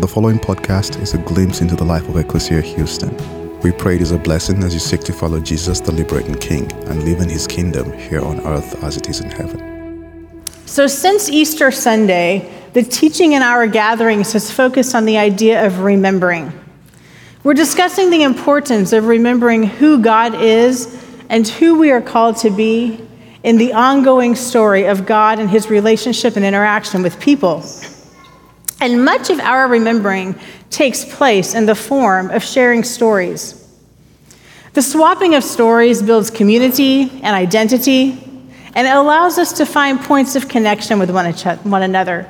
The following podcast is a glimpse into the life of Ecclesia Houston. We pray it is a blessing as you seek to follow Jesus, the liberating King, and live in his kingdom here on earth as it is in heaven. So, since Easter Sunday, the teaching in our gatherings has focused on the idea of remembering. We're discussing the importance of remembering who God is and who we are called to be in the ongoing story of God and his relationship and interaction with people. And much of our remembering takes place in the form of sharing stories. The swapping of stories builds community and identity, and it allows us to find points of connection with one, another.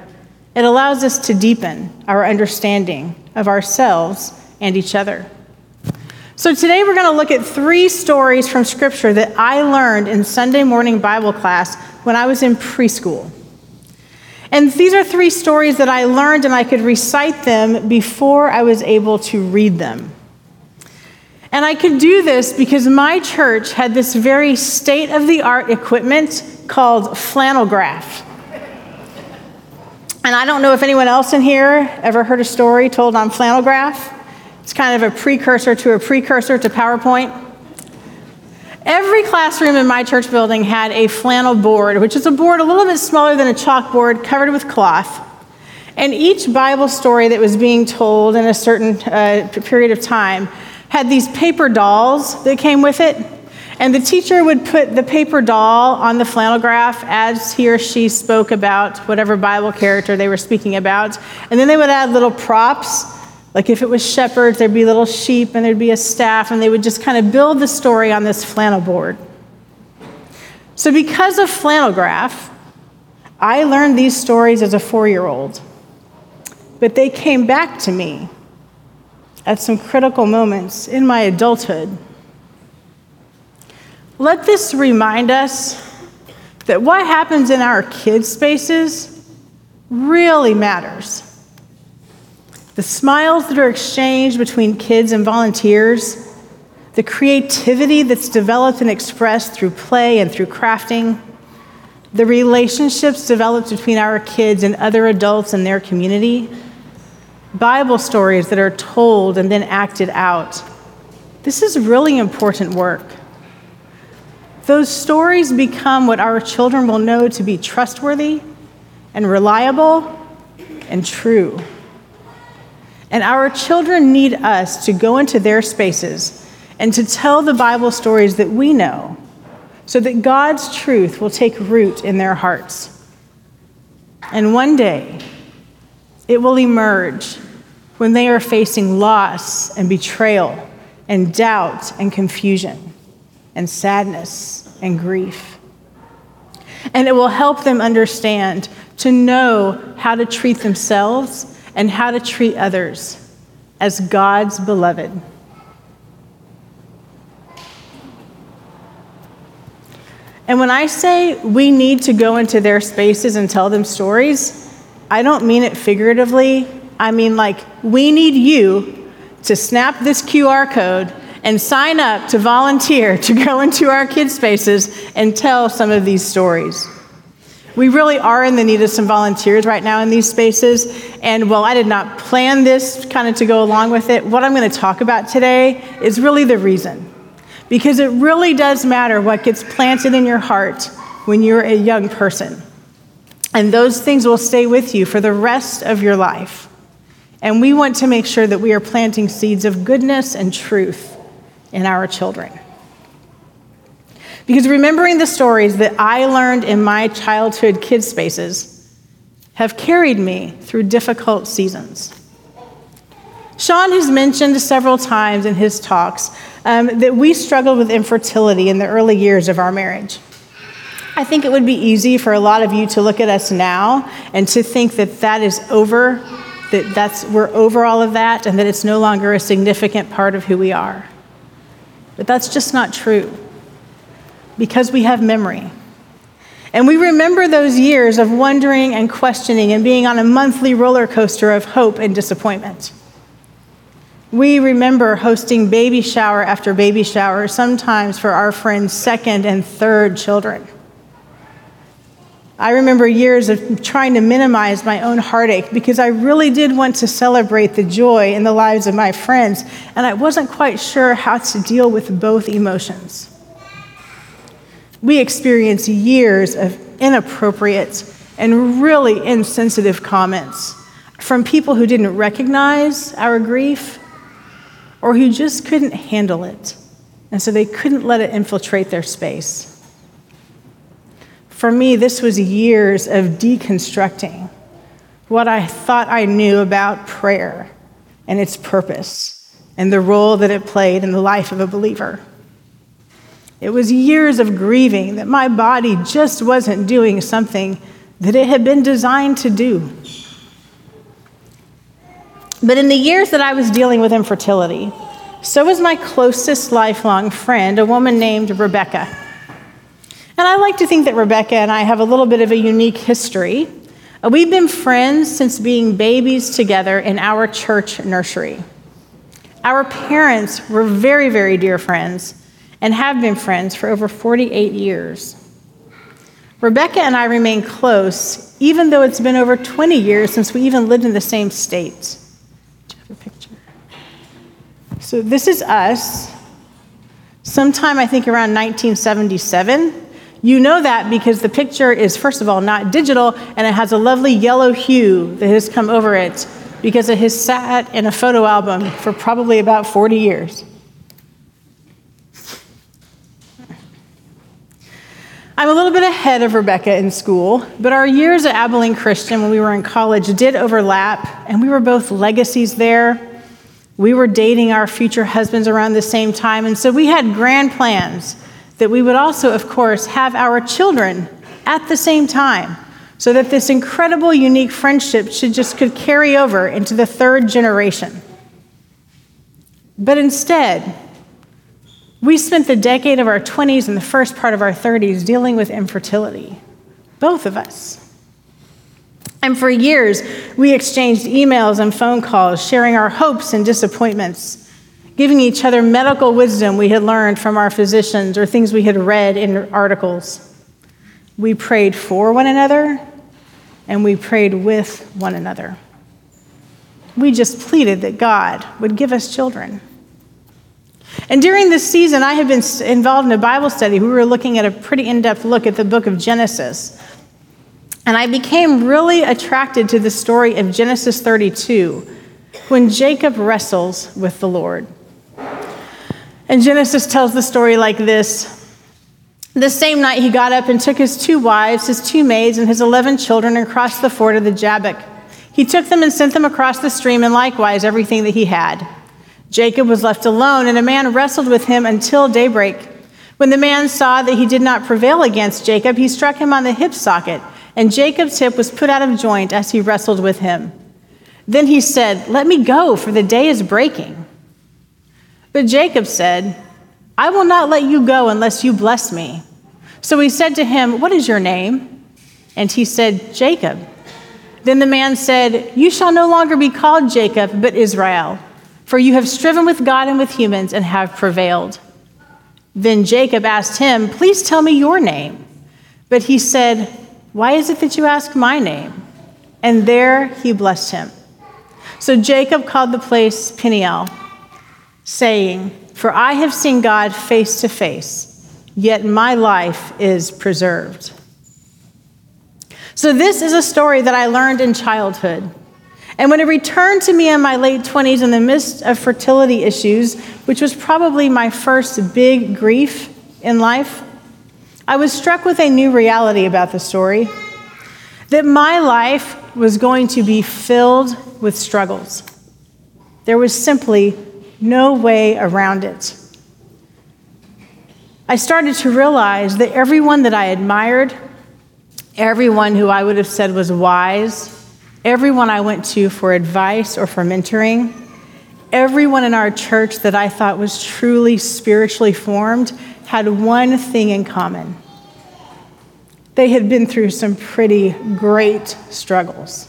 It allows us to deepen our understanding of ourselves and each other. So, today we're going to look at three stories from Scripture that I learned in Sunday morning Bible class when I was in preschool. And these are three stories that I learned and I could recite them before I was able to read them. And I could do this because my church had this very state of the art equipment called flannel graph. And I don't know if anyone else in here ever heard a story told on flannel graph. It's kind of a precursor to a precursor to PowerPoint. Every classroom in my church building had a flannel board, which is a board a little bit smaller than a chalkboard covered with cloth. And each Bible story that was being told in a certain uh, period of time had these paper dolls that came with it. And the teacher would put the paper doll on the flannel graph as he or she spoke about whatever Bible character they were speaking about. And then they would add little props like if it was shepherds, there'd be little sheep and there'd be a staff, and they would just kind of build the story on this flannel board. So, because of flannel graph, I learned these stories as a four year old. But they came back to me at some critical moments in my adulthood. Let this remind us that what happens in our kids' spaces really matters. The smiles that are exchanged between kids and volunteers, the creativity that's developed and expressed through play and through crafting, the relationships developed between our kids and other adults in their community, Bible stories that are told and then acted out. This is really important work. Those stories become what our children will know to be trustworthy and reliable and true. And our children need us to go into their spaces and to tell the Bible stories that we know so that God's truth will take root in their hearts. And one day, it will emerge when they are facing loss and betrayal and doubt and confusion and sadness and grief. And it will help them understand to know how to treat themselves and how to treat others as God's beloved. And when I say we need to go into their spaces and tell them stories, I don't mean it figuratively. I mean, like, we need you to snap this QR code and sign up to volunteer to go into our kids' spaces and tell some of these stories. We really are in the need of some volunteers right now in these spaces. And while I did not plan this kind of to go along with it, what I'm going to talk about today is really the reason. Because it really does matter what gets planted in your heart when you're a young person. And those things will stay with you for the rest of your life. And we want to make sure that we are planting seeds of goodness and truth in our children. Because remembering the stories that I learned in my childhood kids' spaces have carried me through difficult seasons. Sean has mentioned several times in his talks um, that we struggled with infertility in the early years of our marriage. I think it would be easy for a lot of you to look at us now and to think that that is over, that that's, we're over all of that, and that it's no longer a significant part of who we are. But that's just not true because we have memory. And we remember those years of wondering and questioning and being on a monthly roller coaster of hope and disappointment. We remember hosting baby shower after baby shower, sometimes for our friends' second and third children. I remember years of trying to minimize my own heartache because I really did want to celebrate the joy in the lives of my friends, and I wasn't quite sure how to deal with both emotions. We experienced years of inappropriate and really insensitive comments from people who didn't recognize our grief or who just couldn't handle it, and so they couldn't let it infiltrate their space. For me, this was years of deconstructing what I thought I knew about prayer and its purpose and the role that it played in the life of a believer. It was years of grieving that my body just wasn't doing something that it had been designed to do. But in the years that I was dealing with infertility, so was my closest lifelong friend, a woman named Rebecca. And I like to think that Rebecca and I have a little bit of a unique history. Uh, we've been friends since being babies together in our church nursery. Our parents were very, very dear friends and have been friends for over 48 years. Rebecca and I remain close, even though it's been over 20 years since we even lived in the same state. Do you have a picture? So, this is us, sometime I think around 1977. You know that because the picture is, first of all, not digital, and it has a lovely yellow hue that has come over it because it has sat in a photo album for probably about 40 years. I'm a little bit ahead of Rebecca in school, but our years at Abilene Christian when we were in college did overlap, and we were both legacies there. We were dating our future husbands around the same time, and so we had grand plans that we would also, of course, have our children at the same time so that this incredible, unique friendship should just could carry over into the third generation. But instead, we spent the decade of our 20s and the first part of our 30s dealing with infertility, both of us. And for years, we exchanged emails and phone calls, sharing our hopes and disappointments giving each other medical wisdom we had learned from our physicians or things we had read in articles. We prayed for one another and we prayed with one another. We just pleaded that God would give us children. And during this season, I have been involved in a Bible study. We were looking at a pretty in depth look at the book of Genesis. And I became really attracted to the story of Genesis 32 when Jacob wrestles with the Lord. And Genesis tells the story like this The same night he got up and took his two wives, his two maids, and his eleven children and crossed the ford of the Jabbok. He took them and sent them across the stream, and likewise everything that he had. Jacob was left alone, and a man wrestled with him until daybreak. When the man saw that he did not prevail against Jacob, he struck him on the hip socket, and Jacob's hip was put out of joint as he wrestled with him. Then he said, Let me go, for the day is breaking. But Jacob said, I will not let you go unless you bless me. So he said to him, What is your name? And he said, Jacob. Then the man said, You shall no longer be called Jacob, but Israel, for you have striven with God and with humans and have prevailed. Then Jacob asked him, Please tell me your name. But he said, Why is it that you ask my name? And there he blessed him. So Jacob called the place Peniel saying, For I have seen God face to face, yet my life is preserved. So, this is a story that I learned in childhood. And when it returned to me in my late 20s in the midst of fertility issues, which was probably my first big grief in life, I was struck with a new reality about the story that my life was going to be filled with struggles. There was simply no way around it. I started to realize that everyone that I admired, everyone who I would have said was wise, everyone I went to for advice or for mentoring, everyone in our church that I thought was truly spiritually formed had one thing in common. They had been through some pretty great struggles.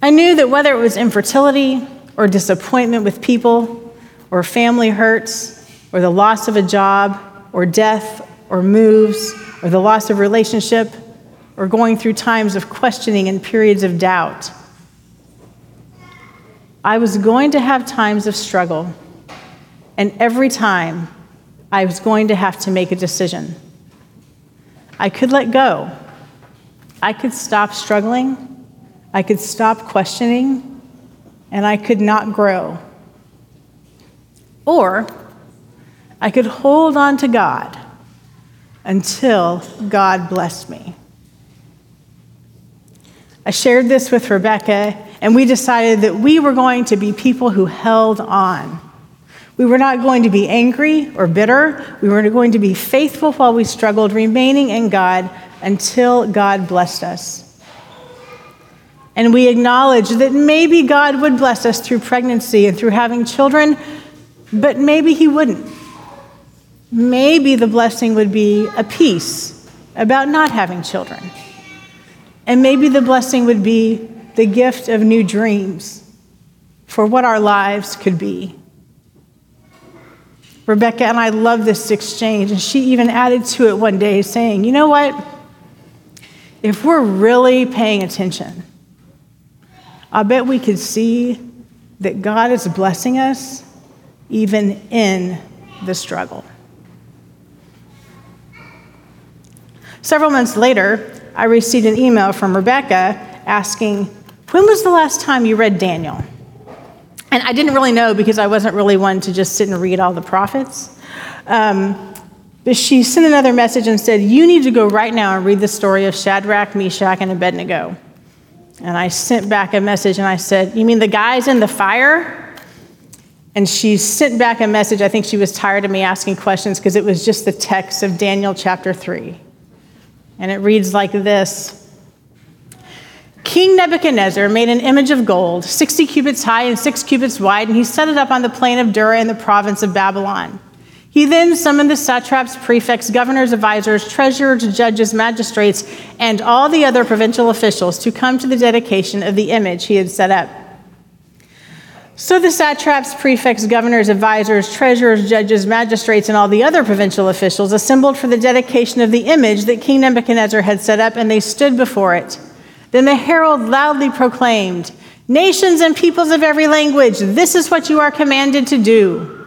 I knew that whether it was infertility, or disappointment with people, or family hurts, or the loss of a job, or death, or moves, or the loss of relationship, or going through times of questioning and periods of doubt. I was going to have times of struggle, and every time I was going to have to make a decision. I could let go. I could stop struggling. I could stop questioning, and I could not grow. Or I could hold on to God until God blessed me. I shared this with Rebecca, and we decided that we were going to be people who held on. We were not going to be angry or bitter. We were going to be faithful while we struggled, remaining in God until God blessed us. And we acknowledge that maybe God would bless us through pregnancy and through having children, but maybe He wouldn't. Maybe the blessing would be a peace about not having children. And maybe the blessing would be the gift of new dreams for what our lives could be. Rebecca and I love this exchange, and she even added to it one day, saying, You know what? If we're really paying attention, I bet we could see that God is blessing us even in the struggle. Several months later, I received an email from Rebecca asking, When was the last time you read Daniel? And I didn't really know because I wasn't really one to just sit and read all the prophets. Um, but she sent another message and said, You need to go right now and read the story of Shadrach, Meshach, and Abednego. And I sent back a message and I said, You mean the guys in the fire? And she sent back a message. I think she was tired of me asking questions because it was just the text of Daniel chapter 3. And it reads like this King Nebuchadnezzar made an image of gold, 60 cubits high and 6 cubits wide, and he set it up on the plain of Dura in the province of Babylon. He then summoned the satraps, prefects, governors, advisors, treasurers, judges, magistrates, and all the other provincial officials to come to the dedication of the image he had set up. So the satraps, prefects, governors, advisors, treasurers, judges, magistrates, and all the other provincial officials assembled for the dedication of the image that King Nebuchadnezzar had set up, and they stood before it. Then the herald loudly proclaimed, Nations and peoples of every language, this is what you are commanded to do.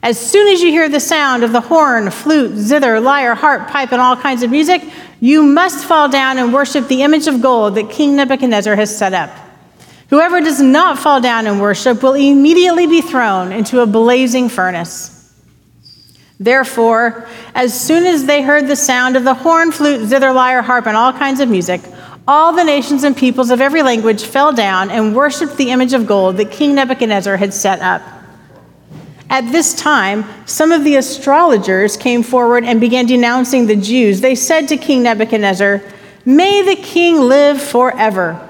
As soon as you hear the sound of the horn, flute, zither, lyre, harp, pipe, and all kinds of music, you must fall down and worship the image of gold that King Nebuchadnezzar has set up. Whoever does not fall down and worship will immediately be thrown into a blazing furnace. Therefore, as soon as they heard the sound of the horn, flute, zither, lyre, harp, and all kinds of music, all the nations and peoples of every language fell down and worshiped the image of gold that King Nebuchadnezzar had set up. At this time, some of the astrologers came forward and began denouncing the Jews. They said to King Nebuchadnezzar, May the king live forever.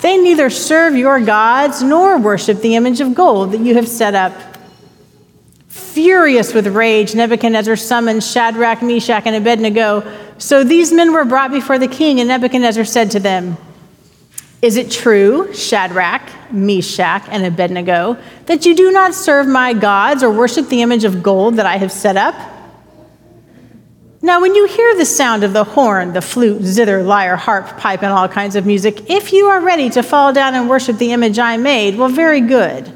They neither serve your gods nor worship the image of gold that you have set up. Furious with rage, Nebuchadnezzar summoned Shadrach, Meshach, and Abednego. So these men were brought before the king, and Nebuchadnezzar said to them, Is it true, Shadrach, Meshach, and Abednego, that you do not serve my gods or worship the image of gold that I have set up? Now, when you hear the sound of the horn, the flute, zither, lyre, harp, pipe, and all kinds of music, if you are ready to fall down and worship the image I made, well, very good.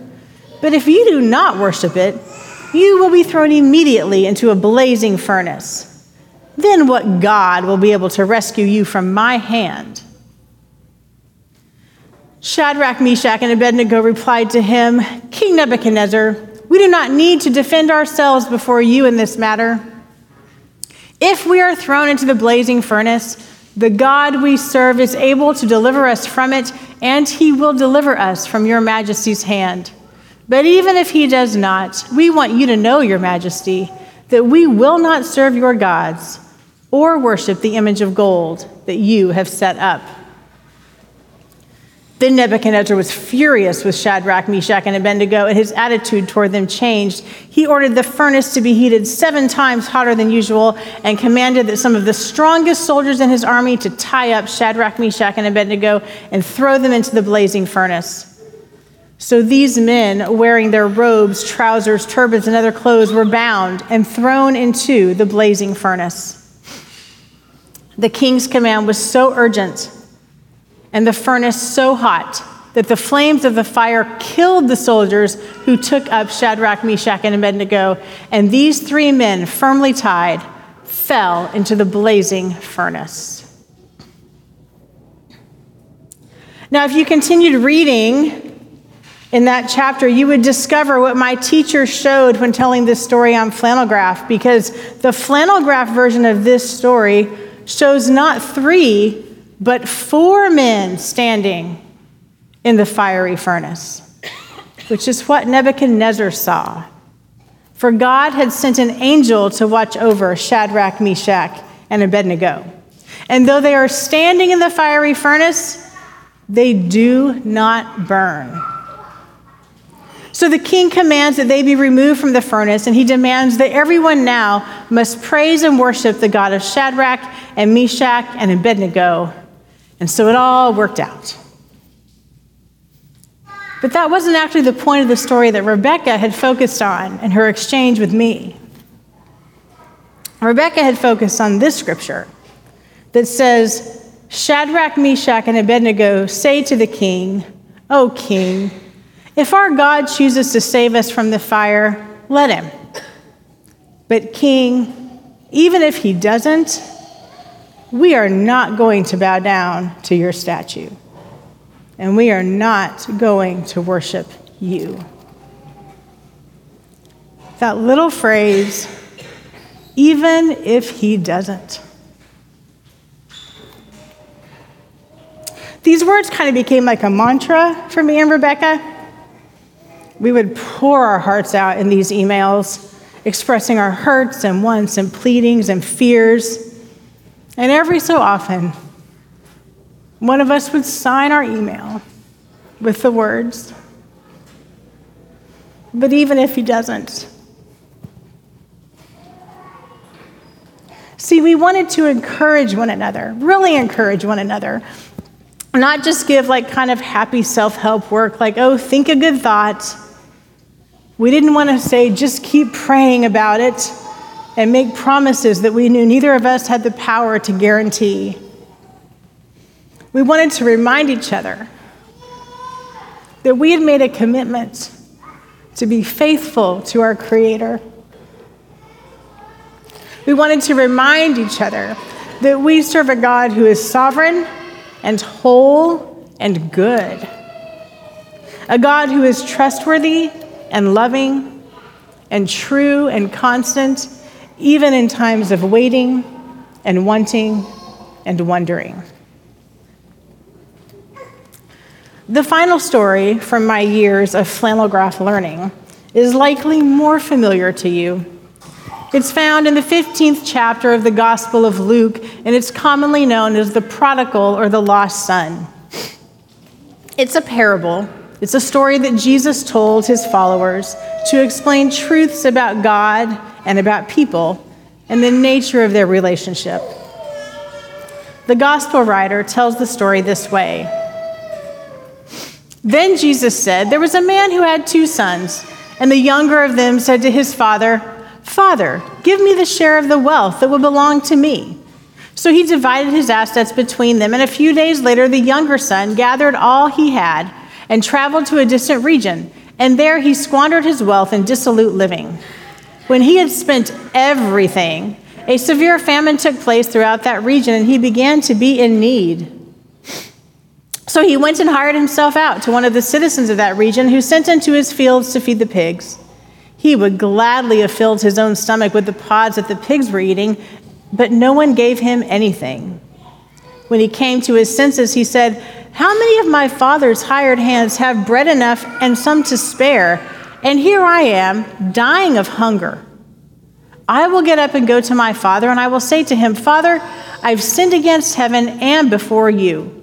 But if you do not worship it, you will be thrown immediately into a blazing furnace. Then what God will be able to rescue you from my hand? Shadrach, Meshach, and Abednego replied to him, King Nebuchadnezzar, we do not need to defend ourselves before you in this matter. If we are thrown into the blazing furnace, the God we serve is able to deliver us from it, and he will deliver us from your majesty's hand. But even if he does not, we want you to know, your majesty, that we will not serve your gods or worship the image of gold that you have set up. Then Nebuchadnezzar was furious with Shadrach, Meshach, and Abednego, and his attitude toward them changed. He ordered the furnace to be heated seven times hotter than usual and commanded that some of the strongest soldiers in his army to tie up Shadrach, Meshach, and Abednego and throw them into the blazing furnace. So these men, wearing their robes, trousers, turbans, and other clothes, were bound and thrown into the blazing furnace. The king's command was so urgent and the furnace so hot that the flames of the fire killed the soldiers who took up Shadrach, Meshach, and Abednego, and these three men, firmly tied, fell into the blazing furnace. Now, if you continued reading in that chapter, you would discover what my teacher showed when telling this story on flannel graph, because the flannel graph version of this story shows not three, but four men standing in the fiery furnace, which is what Nebuchadnezzar saw. For God had sent an angel to watch over Shadrach, Meshach, and Abednego. And though they are standing in the fiery furnace, they do not burn. So the king commands that they be removed from the furnace, and he demands that everyone now must praise and worship the God of Shadrach and Meshach and Abednego. And so it all worked out. But that wasn't actually the point of the story that Rebecca had focused on in her exchange with me. Rebecca had focused on this scripture that says, Shadrach, Meshach, and Abednego say to the king, O king, if our God chooses to save us from the fire, let him. But, King, even if he doesn't, we are not going to bow down to your statue, and we are not going to worship you. That little phrase, even if he doesn't. These words kind of became like a mantra for me and Rebecca we would pour our hearts out in these emails, expressing our hurts and wants and pleadings and fears. And every so often, one of us would sign our email with the words, but even if he doesn't, See, we wanted to encourage one another, really encourage one another. Not just give like kind of happy self help work, like, oh, think a good thought. We didn't want to say, just keep praying about it and make promises that we knew neither of us had the power to guarantee. We wanted to remind each other that we had made a commitment to be faithful to our Creator. We wanted to remind each other that we serve a God who is sovereign and whole and good, a God who is trustworthy and loving and true and constant, even in times of waiting and wanting and wondering. The final story from my years of flannel graph learning is likely more familiar to you. It's found in the 15th chapter of the Gospel of Luke, and it's commonly known as the prodigal or the lost son. It's a parable it's a story that Jesus told his followers to explain truths about God and about people and the nature of their relationship. The gospel writer tells the story this way Then Jesus said, There was a man who had two sons, and the younger of them said to his father, Father, give me the share of the wealth that will belong to me. So he divided his assets between them, and a few days later, the younger son gathered all he had and traveled to a distant region, and there he squandered his wealth in dissolute living. When he had spent everything, a severe famine took place throughout that region, and he began to be in need. So he went and hired himself out to one of the citizens of that region, who sent him to his fields to feed the pigs. He would gladly have filled his own stomach with the pods that the pigs were eating, but no one gave him anything. When he came to his senses, he said, how many of my father's hired hands have bread enough and some to spare? And here I am, dying of hunger. I will get up and go to my father, and I will say to him, Father, I've sinned against heaven and before you.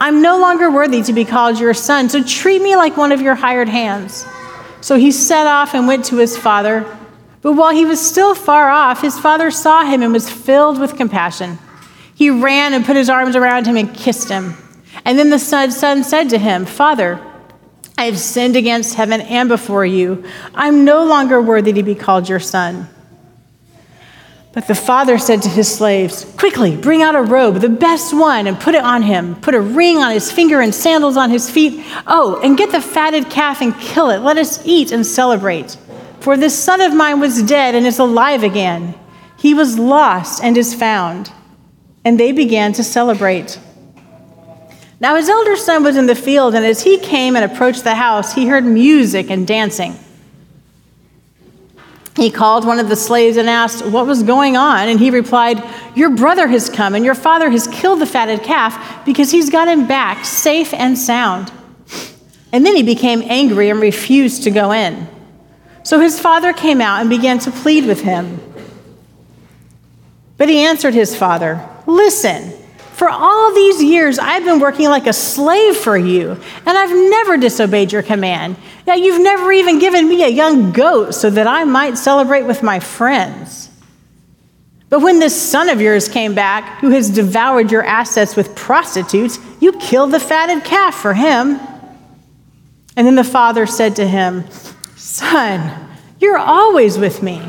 I'm no longer worthy to be called your son, so treat me like one of your hired hands. So he set off and went to his father. But while he was still far off, his father saw him and was filled with compassion. He ran and put his arms around him and kissed him. And then the son said to him, Father, I have sinned against heaven and before you. I'm no longer worthy to be called your son. But the father said to his slaves, Quickly, bring out a robe, the best one, and put it on him. Put a ring on his finger and sandals on his feet. Oh, and get the fatted calf and kill it. Let us eat and celebrate. For this son of mine was dead and is alive again. He was lost and is found. And they began to celebrate. Now his elder son was in the field, and as he came and approached the house, he heard music and dancing. He called one of the slaves and asked what was going on, and he replied, Your brother has come, and your father has killed the fatted calf because he's got him back safe and sound. And then he became angry and refused to go in. So his father came out and began to plead with him. But he answered his father, Listen, for all these years, I've been working like a slave for you, and I've never disobeyed your command. Yet you've never even given me a young goat so that I might celebrate with my friends. But when this son of yours came back, who has devoured your assets with prostitutes, you killed the fatted calf for him. And then the father said to him, Son, you're always with me,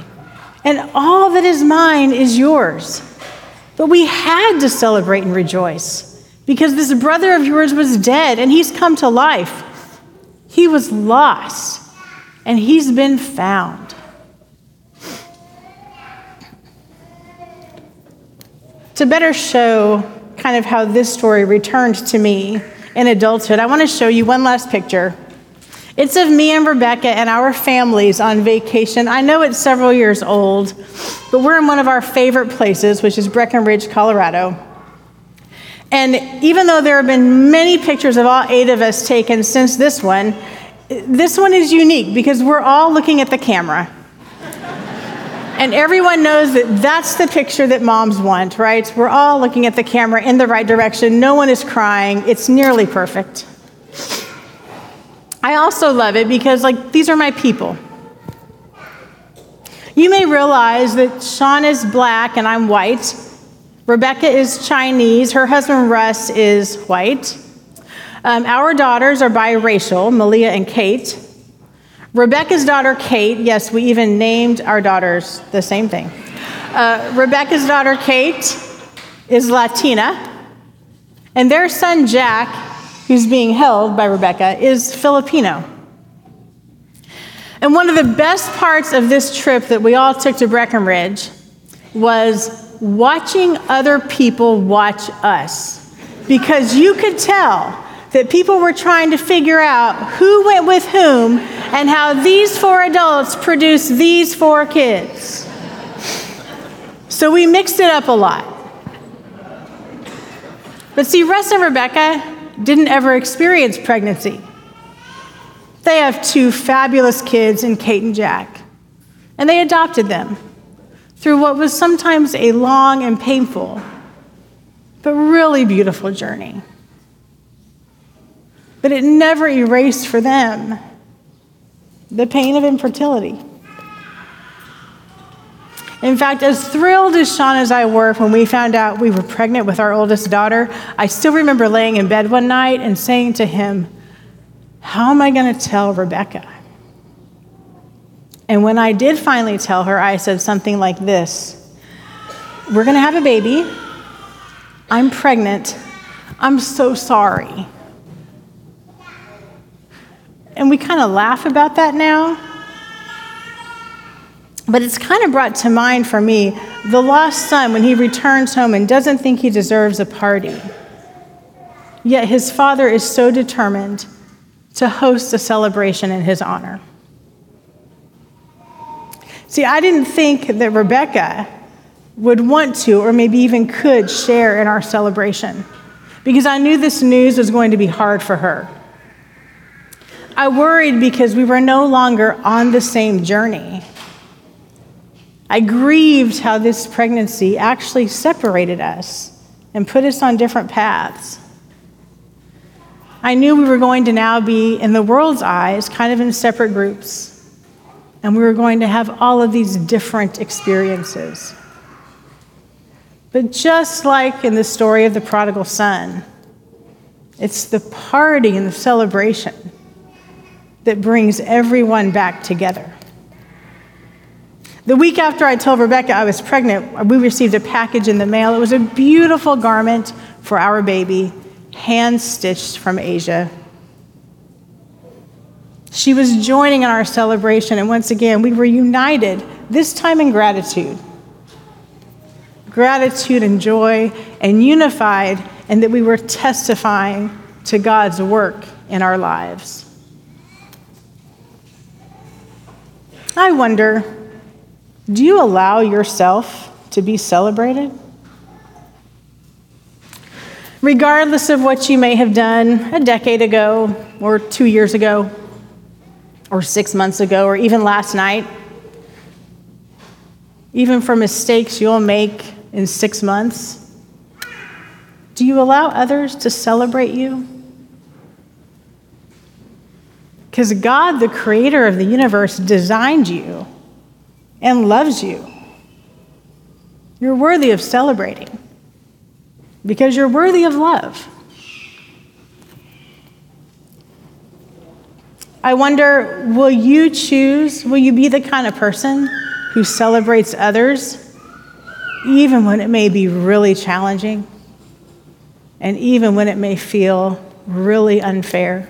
and all that is mine is yours. But we had to celebrate and rejoice because this brother of yours was dead and he's come to life. He was lost and he's been found. To better show kind of how this story returned to me in adulthood, I want to show you one last picture. It's of me and Rebecca and our families on vacation. I know it's several years old, but we're in one of our favorite places, which is Breckenridge, Colorado. And even though there have been many pictures of all eight of us taken since this one, this one is unique because we're all looking at the camera. and everyone knows that that's the picture that moms want, right? We're all looking at the camera in the right direction. No one is crying. It's nearly perfect. I also love it because, like, these are my people. You may realize that Sean is black and I'm white. Rebecca is Chinese. Her husband Russ is white. Um, our daughters are biracial, Malia and Kate. Rebecca's daughter, Kate, yes, we even named our daughters the same thing. Uh, Rebecca's daughter, Kate, is Latina. And their son, Jack, who's being held by Rebecca, is Filipino. And one of the best parts of this trip that we all took to Breckenridge was watching other people watch us. Because you could tell that people were trying to figure out who went with whom and how these four adults produced these four kids. So we mixed it up a lot. But see, Russ and Rebecca, didn't ever experience pregnancy. They have two fabulous kids in Kate and Jack, and they adopted them through what was sometimes a long and painful, but really beautiful journey. But it never erased for them the pain of infertility. In fact, as thrilled as Sean and I were when we found out we were pregnant with our oldest daughter, I still remember laying in bed one night and saying to him, How am I going to tell Rebecca? And when I did finally tell her, I said something like this We're going to have a baby. I'm pregnant. I'm so sorry. And we kind of laugh about that now. But it's kind of brought to mind for me the lost son when he returns home and doesn't think he deserves a party. Yet his father is so determined to host a celebration in his honor. See, I didn't think that Rebecca would want to, or maybe even could, share in our celebration because I knew this news was going to be hard for her. I worried because we were no longer on the same journey. I grieved how this pregnancy actually separated us and put us on different paths. I knew we were going to now be, in the world's eyes, kind of in separate groups. And we were going to have all of these different experiences. But just like in the story of the prodigal son, it's the party and the celebration that brings everyone back together. The week after I told Rebecca I was pregnant, we received a package in the mail. It was a beautiful garment for our baby, hand stitched from Asia. She was joining in our celebration, and once again, we were united, this time in gratitude. Gratitude and joy, and unified, and that we were testifying to God's work in our lives. I wonder do you allow yourself to be celebrated? Regardless of what you may have done a decade ago, or two years ago, or six months ago, or even last night, even for mistakes you'll make in six months, do you allow others to celebrate you? Because God, the creator of the universe, designed you and loves you. You're worthy of celebrating because you're worthy of love. I wonder will you choose, will you be the kind of person who celebrates others, even when it may be really challenging and even when it may feel really unfair?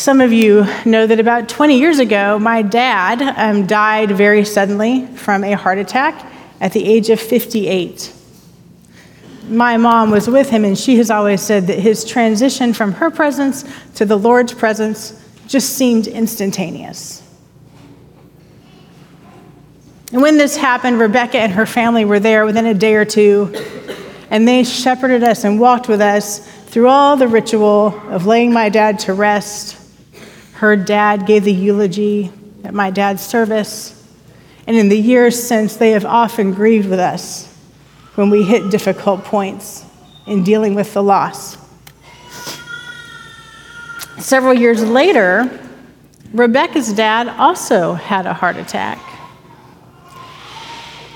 Some of you know that about 20 years ago, my dad um, died very suddenly from a heart attack at the age of 58. My mom was with him, and she has always said that his transition from her presence to the Lord's presence just seemed instantaneous. And when this happened, Rebecca and her family were there within a day or two, and they shepherded us and walked with us through all the ritual of laying my dad to rest her dad gave the eulogy at my dad's service. And in the years since, they have often grieved with us when we hit difficult points in dealing with the loss. Several years later, Rebecca's dad also had a heart attack.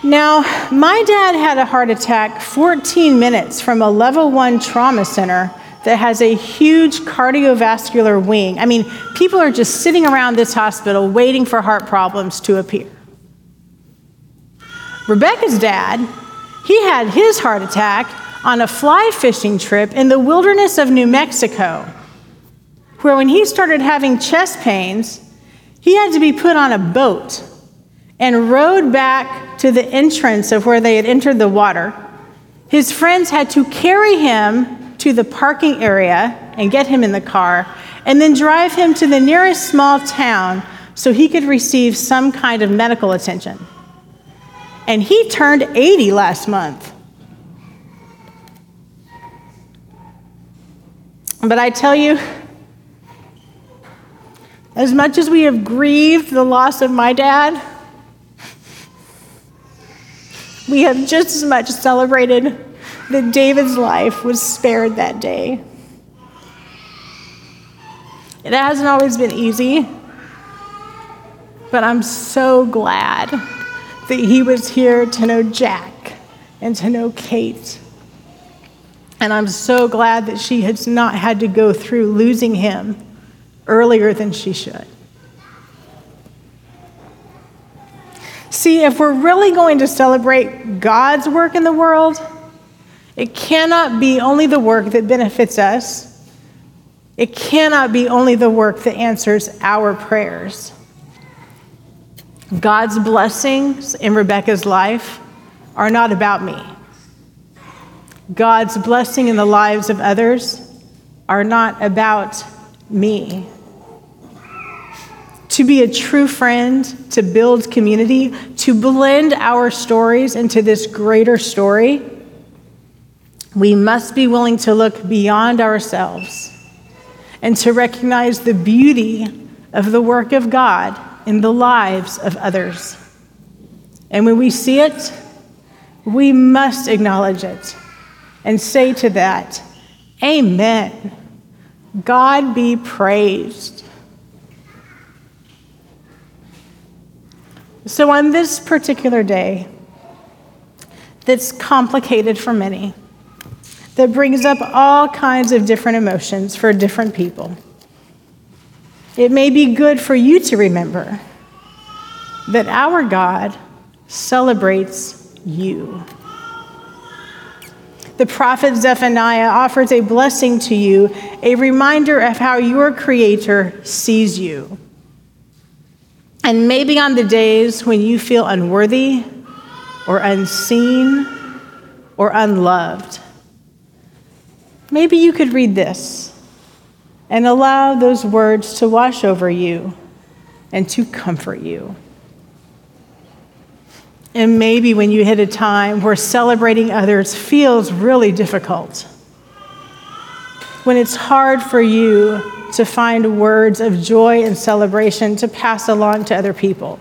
Now, my dad had a heart attack 14 minutes from a level one trauma center that has a huge cardiovascular wing. I mean, people are just sitting around this hospital waiting for heart problems to appear. Rebecca's dad, he had his heart attack on a fly fishing trip in the wilderness of New Mexico, where when he started having chest pains, he had to be put on a boat and rowed back to the entrance of where they had entered the water. His friends had to carry him to the parking area and get him in the car, and then drive him to the nearest small town so he could receive some kind of medical attention. And he turned 80 last month. But I tell you, as much as we have grieved the loss of my dad, we have just as much celebrated that David's life was spared that day. It hasn't always been easy, but I'm so glad that he was here to know Jack and to know Kate. And I'm so glad that she has not had to go through losing him earlier than she should. See, if we're really going to celebrate God's work in the world, it cannot be only the work that benefits us. It cannot be only the work that answers our prayers. God's blessings in Rebecca's life are not about me. God's blessing in the lives of others are not about me. To be a true friend, to build community, to blend our stories into this greater story we must be willing to look beyond ourselves and to recognize the beauty of the work of God in the lives of others. And when we see it, we must acknowledge it and say to that, Amen. God be praised. So, on this particular day, that's complicated for many, that brings up all kinds of different emotions for different people, it may be good for you to remember that our God celebrates you. The prophet Zephaniah offers a blessing to you, a reminder of how your Creator sees you. And maybe on the days when you feel unworthy or unseen or unloved, maybe you could read this and allow those words to wash over you and to comfort you. And maybe when you hit a time where celebrating others feels really difficult, when it's hard for you to find words of joy and celebration to pass along to other people,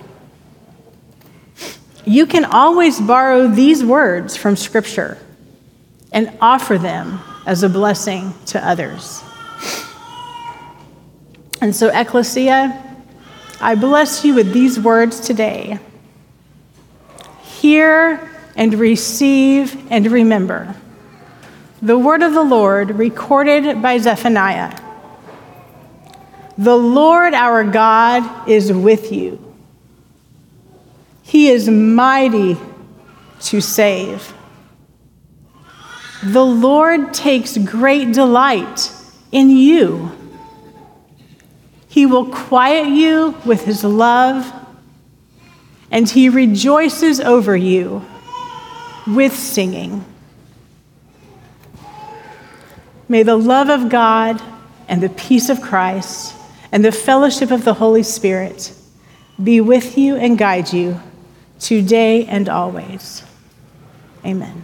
you can always borrow these words from Scripture and offer them as a blessing to others. And so, Ecclesia, I bless you with these words today hear and receive and remember. The word of the Lord recorded by Zephaniah. The Lord our God is with you. He is mighty to save. The Lord takes great delight in you. He will quiet you with his love and he rejoices over you with singing. May the love of God and the peace of Christ and the fellowship of the Holy Spirit be with you and guide you today and always. Amen.